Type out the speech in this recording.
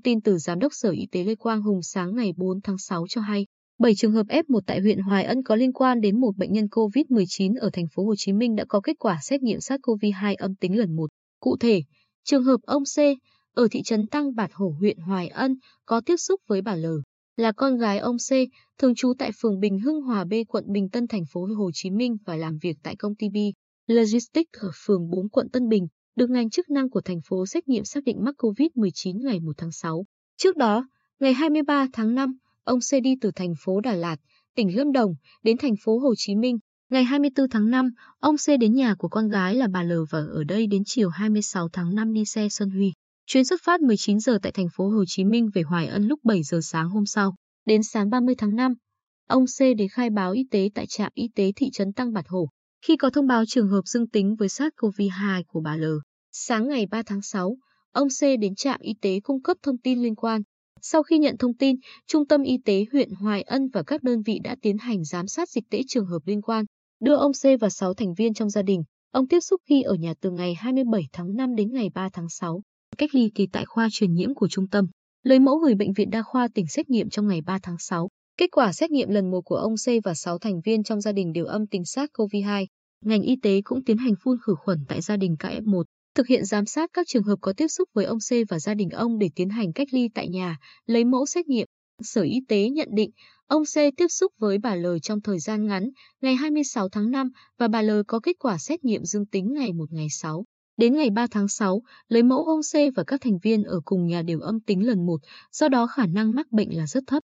Thông tin từ Giám đốc Sở Y tế Lê Quang Hùng sáng ngày 4 tháng 6 cho hay, 7 trường hợp F1 tại huyện Hoài Ân có liên quan đến một bệnh nhân COVID-19 ở thành phố Hồ Chí Minh đã có kết quả xét nghiệm SARS-CoV-2 âm tính lần 1. Cụ thể, trường hợp ông C ở thị trấn Tăng Bạt Hổ huyện Hoài Ân có tiếp xúc với bà L là con gái ông C, thường trú tại phường Bình Hưng Hòa B quận Bình Tân thành phố Hồ Chí Minh và làm việc tại công ty B Logistics ở phường 4 quận Tân Bình, được ngành chức năng của thành phố xét nghiệm xác định mắc COVID-19 ngày 1 tháng 6. Trước đó, ngày 23 tháng 5, ông C đi từ thành phố Đà Lạt, tỉnh Lâm Đồng đến thành phố Hồ Chí Minh. Ngày 24 tháng 5, ông C đến nhà của con gái là bà L và ở đây đến chiều 26 tháng 5 đi xe Xuân Huy. Chuyến xuất phát 19 giờ tại thành phố Hồ Chí Minh về Hoài Ân lúc 7 giờ sáng hôm sau. Đến sáng 30 tháng 5, ông C đến khai báo y tế tại trạm y tế thị trấn Tăng Bạt Hổ khi có thông báo trường hợp dương tính với SARS-CoV-2 của bà L. Sáng ngày 3 tháng 6, ông C đến trạm y tế cung cấp thông tin liên quan. Sau khi nhận thông tin, Trung tâm Y tế huyện Hoài Ân và các đơn vị đã tiến hành giám sát dịch tễ trường hợp liên quan, đưa ông C và 6 thành viên trong gia đình. Ông tiếp xúc khi ở nhà từ ngày 27 tháng 5 đến ngày 3 tháng 6. Cách ly kỳ tại khoa truyền nhiễm của trung tâm. Lấy mẫu gửi bệnh viện đa khoa tỉnh xét nghiệm trong ngày 3 tháng 6. Kết quả xét nghiệm lần một của ông C và 6 thành viên trong gia đình đều âm tính SARS-CoV-2. Ngành y tế cũng tiến hành phun khử khuẩn tại gia đình KF1, thực hiện giám sát các trường hợp có tiếp xúc với ông C và gia đình ông để tiến hành cách ly tại nhà, lấy mẫu xét nghiệm. Sở Y tế nhận định ông C tiếp xúc với bà L trong thời gian ngắn, ngày 26 tháng 5 và bà L có kết quả xét nghiệm dương tính ngày 1 ngày 6. Đến ngày 3 tháng 6, lấy mẫu ông C và các thành viên ở cùng nhà đều âm tính lần một, do đó khả năng mắc bệnh là rất thấp.